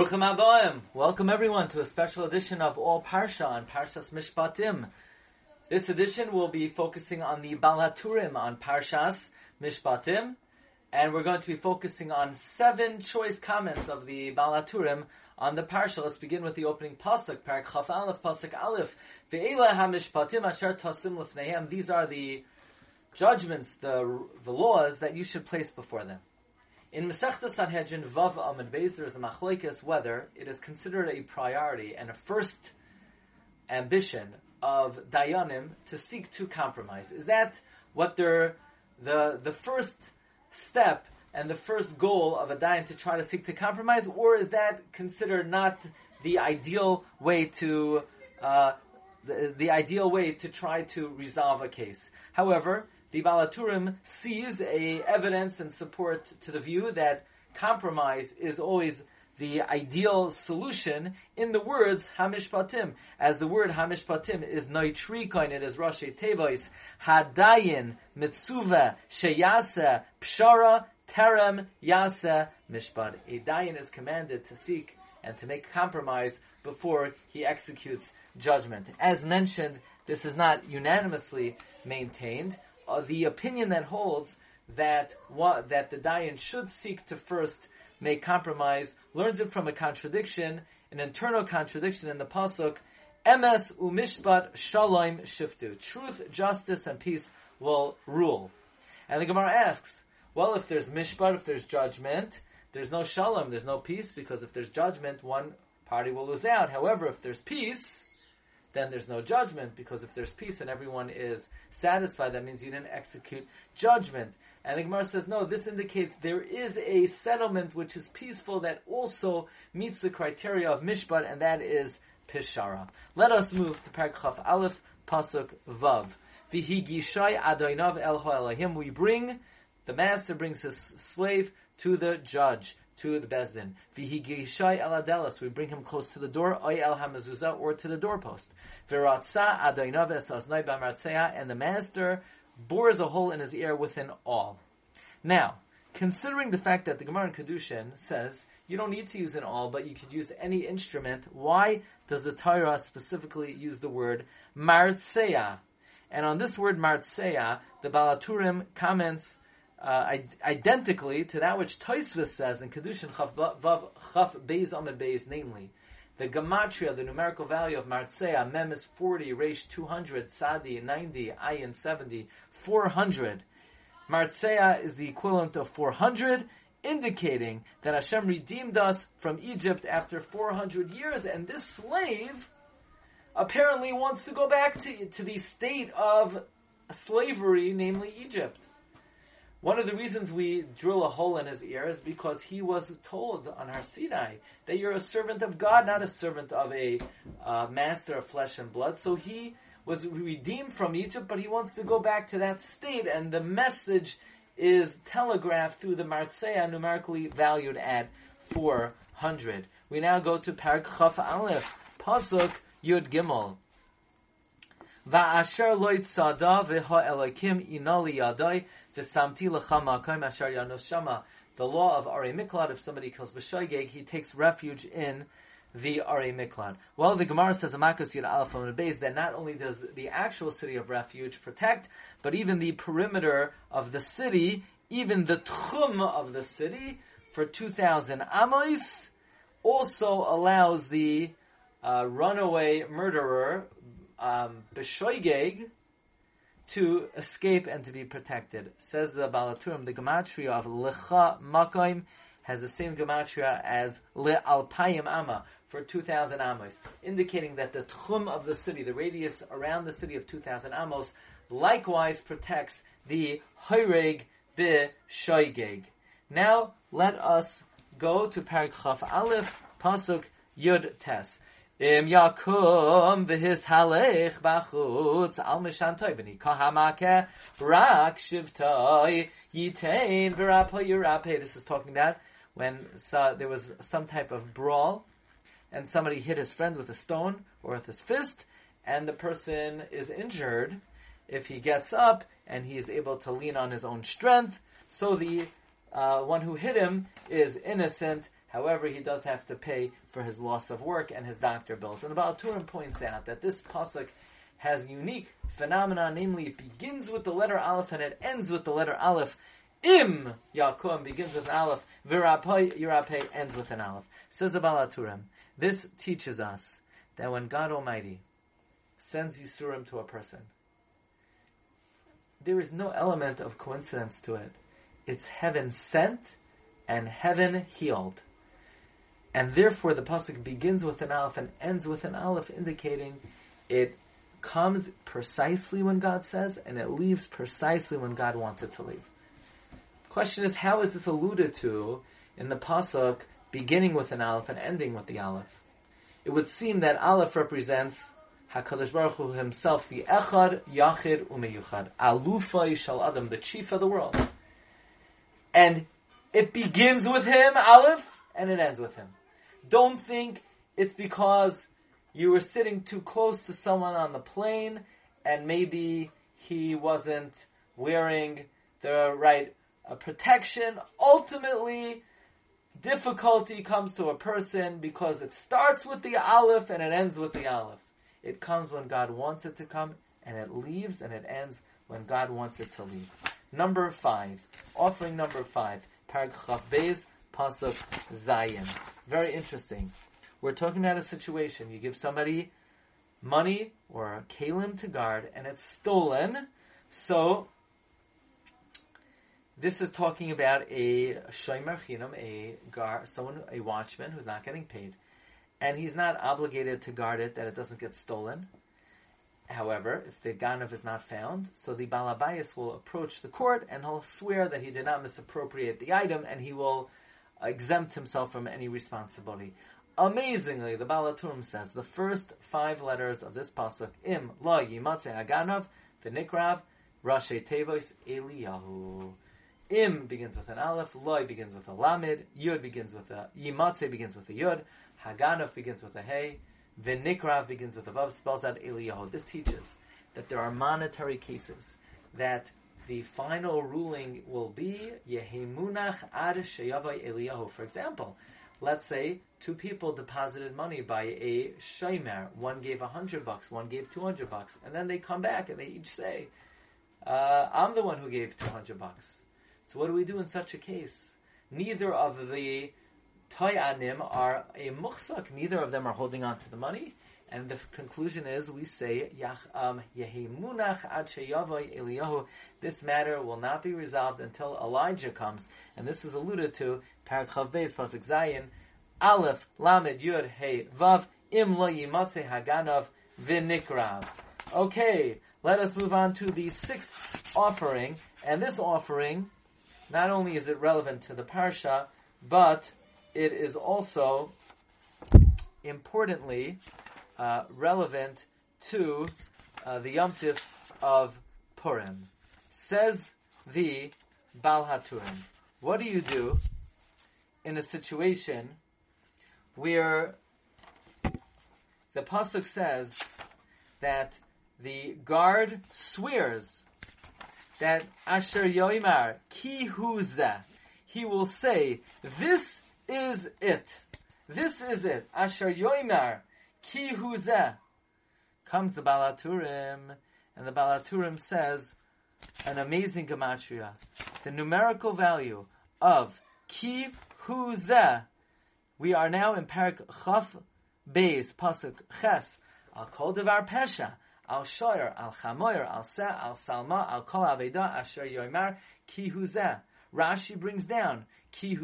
Bruchim Abayim. Welcome everyone to a special edition of All Parsha on Parshas Mishpatim. This edition will be focusing on the Baal HaTurim on Parshas Mishpatim, and we're going to be focusing on seven choice comments of the Baal HaTurim on the Parsha. Let's begin with the opening pasuk, Parak Chaf Aleph, pasuk Aleph. Ve'ela HaMishpatim Asher Tasim Lefnehem. These are the judgments, the the laws that you should place before them. In Masechta Sanhedrin Vav Amid Beis, there is a machlekes whether it is considered a priority and a first ambition of Dayanim to seek to compromise. Is that what their the the first step and the first goal of a Dayan to try to seek to compromise, or is that considered not the ideal way to uh, the, the ideal way to try to resolve a case? However, the Baal HaTurim sees a evidence and support to the view that compromise is always the ideal solution in the words Hamishpatim. As the word Hamishpatim is Noitrikoin, it is Rashi Tevois, Hadayin, Mitsuva, Sheyasa, Pshara, Terem, Yasa, Mishpat. A Dayan is commanded to seek and to make compromise before he executes judgment. As mentioned, this is not unanimously maintained uh, the opinion that holds that that the Dayan should seek to first make compromise learns it from a contradiction, an internal contradiction in the pasuk. Emes umishpat shalom shiftu. Truth, justice, and peace will rule. And the Gemara asks, well, if there's mishpat, if there's judgment, there's no shalom, there's no peace, because if there's judgment, one party will lose out. However, if there's peace, then there's no judgment, because if there's peace and everyone is satisfied, that means you didn't execute judgment. And the Gemara says, no, this indicates there is a settlement which is peaceful that also meets the criteria of Mishpat, and that is Pishara. Let us move to Parak Aleph, Pasuk Vav. Vihigishai Adoinav El Elohim. We bring, the master brings his slave to the judge to the Bezdin. Vihigishai eladelas, we bring him close to the door, oy el hamezuzah, or to the doorpost. Viratza adoinav esaznai b'martzeya, and the master bores a hole in his ear with an awl. Now, considering the fact that the Gemara in Kedushin says you don't need to use an awl, but you could use any instrument, why does the Torah specifically use the word martzeya? And on this word martzeya, the Baal HaTurim comments uh, identically to that which Toisvis says in Kedushin Chaf Beis Amid Beis, namely, the gematria, the numerical value of Martzea, Mem is 40, Reish 200, Sadi 90, Ayin 70, 400. Martzea is the equivalent of 400, indicating that Hashem redeemed us from Egypt after 400 years, and this slave apparently wants to go back to, to the state of slavery, namely Egypt. One of the reasons we drill a hole in his ear is because he was told on Har Sinai that you're a servant of God, not a servant of a uh, master of flesh and blood. So he was redeemed from Egypt, but he wants to go back to that state, and the message is telegraphed through the Martseya, numerically valued at 400. We now go to Parak Chaf Aleph, Pasuk Yud Gimel. Va'asher loit sada v'ha elokim inali yadai v'samti l'cha makom asher yanos shama. The law of Ari Miklad, if somebody kills B'shoigeg, he takes refuge in the Ari Miklad. Well, the Gemara says, Amakas Yud Aleph Beis, that not only does the actual city of refuge protect, but even the perimeter of the city, even the tchum of the city, for 2,000 amos, also allows the uh, runaway murderer um, to escape and to be protected. Says the Baal HaTurim, the gematria of Lecha Makoim has the same gematria as Le Alpayim Amma for 2,000 amos, indicating that the tchum of the city, the radius around the city of 2,000 amos, likewise protects the Hoyreg Be. Now, let us go to Parak Chaf Aleph, Pasuk Yud Tes. Im yakum v'his halech b'chutz al mishantoy v'ni kahamake rak shivtoy yitain v'rapo yirape. This is talking about when there was some type of brawl and somebody hit his friend with a stone or with his fist and the person is injured. If he gets up and he is able to lean on his own strength, so the uh, one who hit him is innocent However, he does have to pay for his loss of work and his doctor bills. And the Baal Turim points out that this pasuk has unique phenomena, namely it begins with the letter Aleph and it ends with the letter Aleph. Im Yaakov begins with Aleph, Virapai Yirapei ends with an Aleph. Says the Baal Turim, this teaches us that when God Almighty sends Yisurim to a person, there is no element of coincidence to it. It's heaven sent and heaven healed. And therefore the pasuk begins with an aleph and ends with an aleph, indicating it comes precisely when God says, and it leaves precisely when God wants it to leave. The Question is, how is this alluded to in the pasuk beginning with an aleph and ending with the aleph? It would seem that aleph represents Hakadosh Baruch Hu Himself, the Echad Yachid Umeyuchad, Alufay Shal Adam, the chief of the world, and it begins with Him, aleph, and it ends with Him. Don't think it's because you were sitting too close to someone on the plane and maybe he wasn't wearing the right uh, protection. Ultimately, difficulty comes to a person because it starts with the aleph and it ends with the aleph. It comes when God wants it to come and it leaves and it ends when God wants it to leave. Number five, offering number five, Parag Chavbez, Pasuk Zayin. Very interesting. We're talking about a situation. You give somebody money or a kalim to guard and it's stolen. So, this is talking about a shomer chinam, a guard, someone, a watchman who's not getting paid. And he's not obligated to guard it that it doesn't get stolen. However, if the ganav is not found, so the balabayas will approach the court and he'll swear that he did not misappropriate the item and he will exempt himself from any responsibility. Amazingly, the Baal HaTurim says the first five letters of this pasuk, Im Lo Yimatze Haganav, V'Nikrav, Rashi Tevos Eliyahu. Im begins with an Aleph, Loi begins with a Lamed, Yud begins with a Yimatze begins with a Yud, Haganav begins with a Hey, V'Nikrav begins with a Vav, spells out Eliyahu. This teaches that there are monetary cases that the final ruling will be Yehemunach Ad Sheyavai Eliyahu. For example, let's say two people deposited money by a shaymer. One gave a hundred bucks, one gave two hundred bucks, and then they come back and they each say, uh, "I'm the one who gave two hundred bucks." So what do we do in such a case? Neither of the toyanim are a muchsak. Neither of them are holding on to the money. And the conclusion is, we say, um. This matter will not be resolved until Elijah comes. And this is alluded to, Parachav Beis, Pasuk Zayin, Aleph, Lamed, Yud, Hey, Vav, Im lo yimatze haganav, v'nikrav. Okay, let us move on to the sixth offering. And this offering, not only is it relevant to the Parsha, but it is also, importantly, uh, relevant to uh, the Yom of Purim. Says the Baal HaTurim, what do you do in a situation where the pasuk says that the guard swears that Asher Yoimar Ki Huza, he will say, "This is it. This is it." Asher Yoimar Ki. Comes the Baal HaTurim, and the Baal HaTurim says an amazing gematria. The numerical value of ki. We are now in Parak Chaf Beis Pasuk Ches Al Kol Devar Pesha Al Shoyer Al Chamoyer Al Se Al Salma Al Kol Aveda Asher Yoimar Ki. Rashi brings down ki.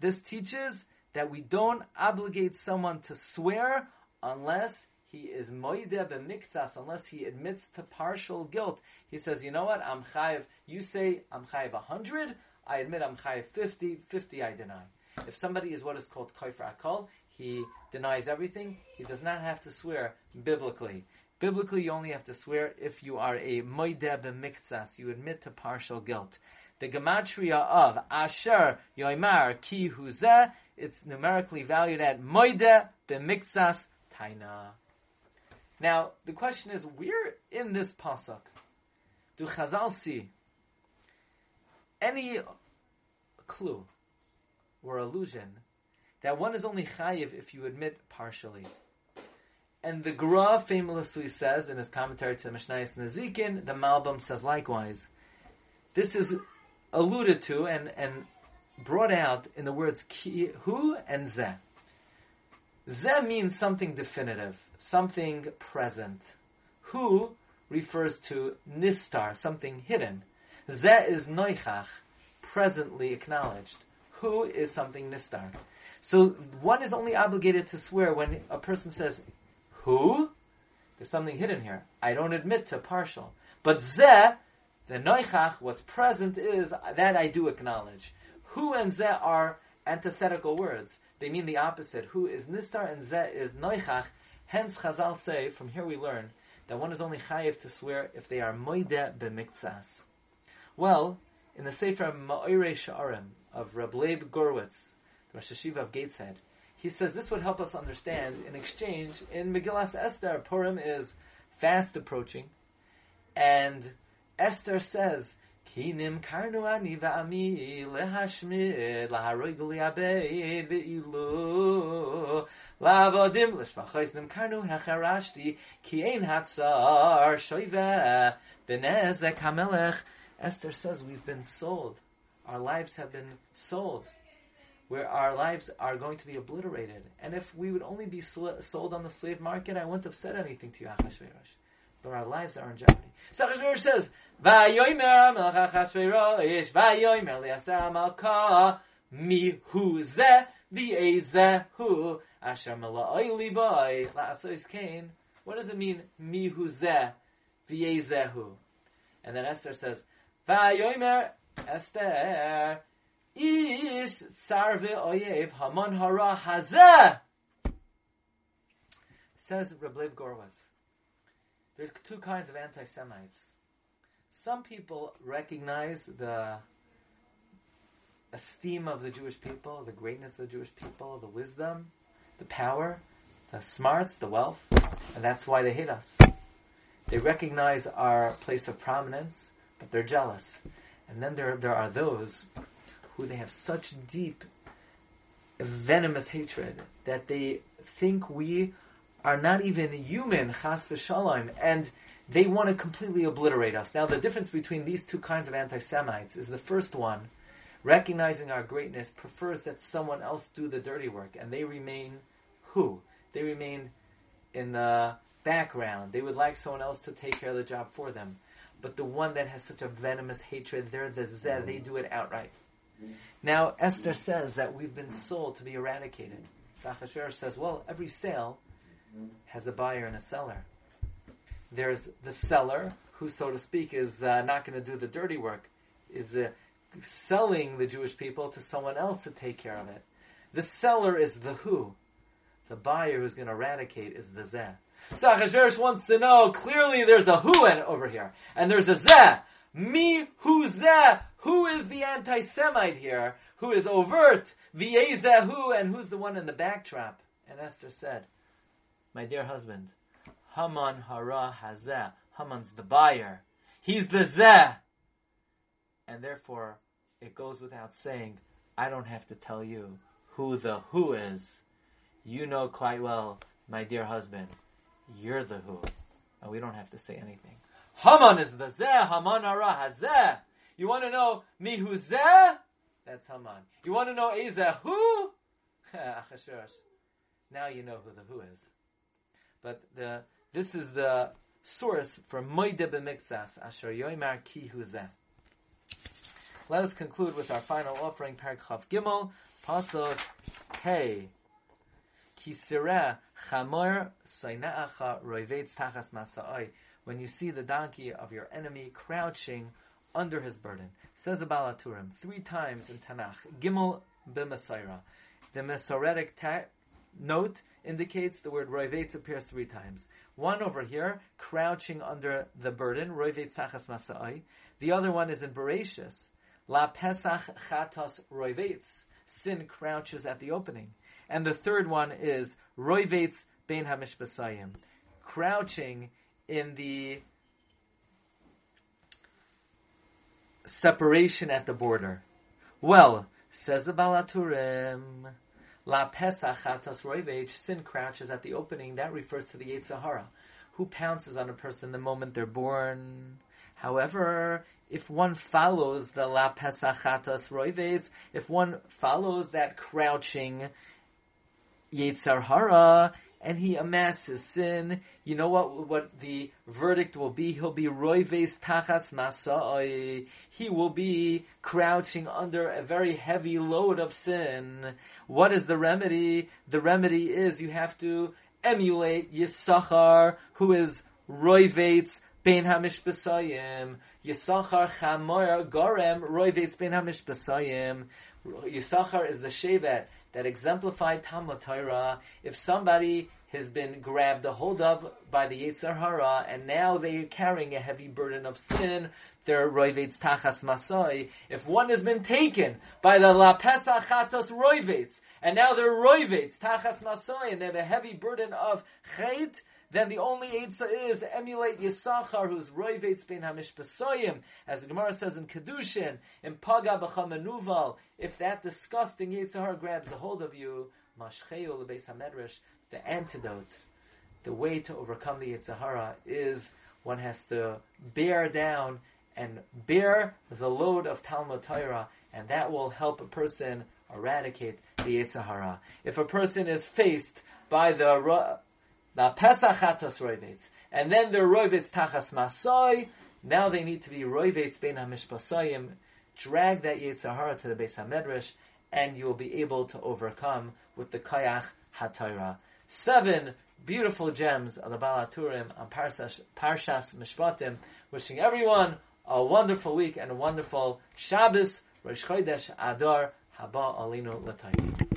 This teaches that we don't obligate someone to swear unless he is moide b'miktas, unless he admits to partial guilt. He says, you know what, I'm chayiv, you say I'm chayiv 100, I admit I'm chayiv 50, 50 I deny. If somebody is what is called koifer akol, he denies everything, he does not have to swear biblically. Biblically, you only have to swear if you are a moide b'miktas, you admit to partial guilt. The gematria of Asher Yoimar Ki Huzeh, it's numerically valued at moide b'miktas Now, the question is, where in this pasuk do Chazal see any clue or allusion that one is only chayiv if you admit partially. And the Gra famously says in his commentary to Mishnayos Nezikin, the Malbim says likewise. This is alluded to and, and brought out in the words ki, hu and ze. Ze means something definitive, something present. Hu refers to nistar, something hidden. Ze is noichach, presently acknowledged. Hu is something nistar. So one is only obligated to swear when a person says, Who? There's something hidden here. I don't admit to partial. But ze, the noichach, what's present is that I do acknowledge. Hu and ze are antithetical words. They mean the opposite. Who is nistar and ze is noichach. Hence Chazal say, from here we learn, that one is only chayiv to swear if they are moide b'miktsas. Well, in the Sefer Ma'orei Sha'arim of Reb Leib Gurwicz, the Rosh Yeshiva of Gateshead, he says this would help us understand in exchange in Megillas Esther, Purim is fast approaching, and Esther says, Ki nimkarnu ani va'ami lehashmid laharoig li'abeid ve'ilu la'avodim l'shvachos nimkarnu hecharashti ki ein hatzar shoive benezek hamelech Esther says we've been sold. Our lives have been sold. Where our lives are going to be obliterated. And if we would only be sold on the slave market, I wouldn't have said anything to you, Achashverosh. But our lives are in jeopardy. So Achashverosh says, Vayomer melech Achashverosh, Vayomer li'asar malka, mi hu zeh, v'ezehu, asher mela'oi liboy, la'asois kain. What does it mean, mi hu zeh, v'ezehu? And then Esther says, Vayomer Esther is sarve oyev haman hara hazeh. Says Reb Leib Gurwicz. There's two kinds of anti-Semites. Some people recognize the esteem of the Jewish people, the greatness of the Jewish people, the wisdom, the power, the smarts, the wealth, and that's why they hate us. They recognize our place of prominence, but they're jealous. And then there, there are those who they have such deep, venomous hatred that they think we are not even human, chas v'shalom, and they want to completely obliterate us. Now, the difference between these two kinds of anti-Semites is the first one, recognizing our greatness, prefers that someone else do the dirty work, and they remain who? They remain in the background. They would like someone else to take care of the job for them but the one that has such a venomous hatred, they're the zeh, they do it outright. Now, Esther says that we've been sold to be eradicated. Sachasher says, well, every sale has a buyer and a seller. There's the seller, who, so to speak, is uh, not going to do the dirty work, is uh, selling the Jewish people to someone else to take care of it. The seller is the who. The buyer who's going to eradicate is the zeh. So Achashverosh wants to know, clearly there's a who and over here, and there's a zeh. Me, who zeh? Who is the anti-Semite here? Who is overt? V'yezehu, and who's the one in the backtrap? And Esther said, my dear husband, Haman hara hazeh. Haman's the buyer. He's the zeh. And therefore, it goes without saying, I don't have to tell you who the who is. You know quite well, my dear husband, you're the who. And we don't have to say anything. Haman is the zeh, Haman hara hazeh. You want to know me who zeh? That's Haman. You want to know Ezeh who? now you know who the who is. But the this is the source for Moide b'mikzas asher yoimar ki hu zeh. Let us conclude with our final offering, Parak Gimel, Pasuk Hey. Kisireh chamor saina'acha roivetz tachas masa'oi. When you see the donkey of your enemy crouching under his burden. Says the Baal HaTurim three times in Tanakh. Gimel b'masaira. The Masoretic ta- note indicates the word roivetz appears three times. One over here, crouching under the burden, roivetz tachas masa'oi. The other one is in Bereshis. La pesach chatos roivetz. Sin crouches at the opening. And the third one is Roivetz Bein Hamishbasayim, crouching in the separation at the border. Well, says the Baal HaTurim, La Pesach Chatas Roivage, sin crouches at the opening. That refers to the Yetzirah, who pounces on a person the moment they're born. However, if one follows the La Pesach Chatas Roivage, if one follows that crouching Yetzirah, and he amasses sin, you know what what the verdict will be? He'll be roives tachas masa'oi. He will be crouching under a very heavy load of sin. What is the remedy? The remedy is you have to emulate Yisachar, who is roives ben hamish besayim. Yisachar chamor gorem roives ben hamish besayim. Yisachar is the shevet that exemplified Talmud Torah. If somebody has been grabbed a hold of by the Yetzer Hara, and now they are carrying a heavy burden of sin, they're roivetz tachas masoi. If one has been taken by the la chatos roivetz, and now they're roivetz tachas masoi, and they have a heavy burden of chait, then the only Eitzah is emulate Yisachar, who's Roivetz ben Hamishpasoyim, as the Gemara says in Kedushin, in Paga B'chamenuval, if that disgusting Yitzhar grabs a hold of you, Mashcheu Lebeis HaMedrash, the antidote, the way to overcome the Yitzhara is one has to bear down and bear the load of Talmud Torah, and that will help a person eradicate the Yitzhara. If a person is faced by the now Pesach Chatas Roivitz. And then the Roivitz Tachas Masoi. Now they need to be Roivitz Ben HaMishpasayim. Drag that Yitzhahara to the Beis HaMedrash and you will be able to overcome with the Kayach HaTorah. Seven beautiful gems of the Baal HaTurim on Parshas, Parshas Mishpatim. Wishing everyone a wonderful week and a wonderful Shabbos, Rosh Chodesh Adar, Haba Alinu Latayim.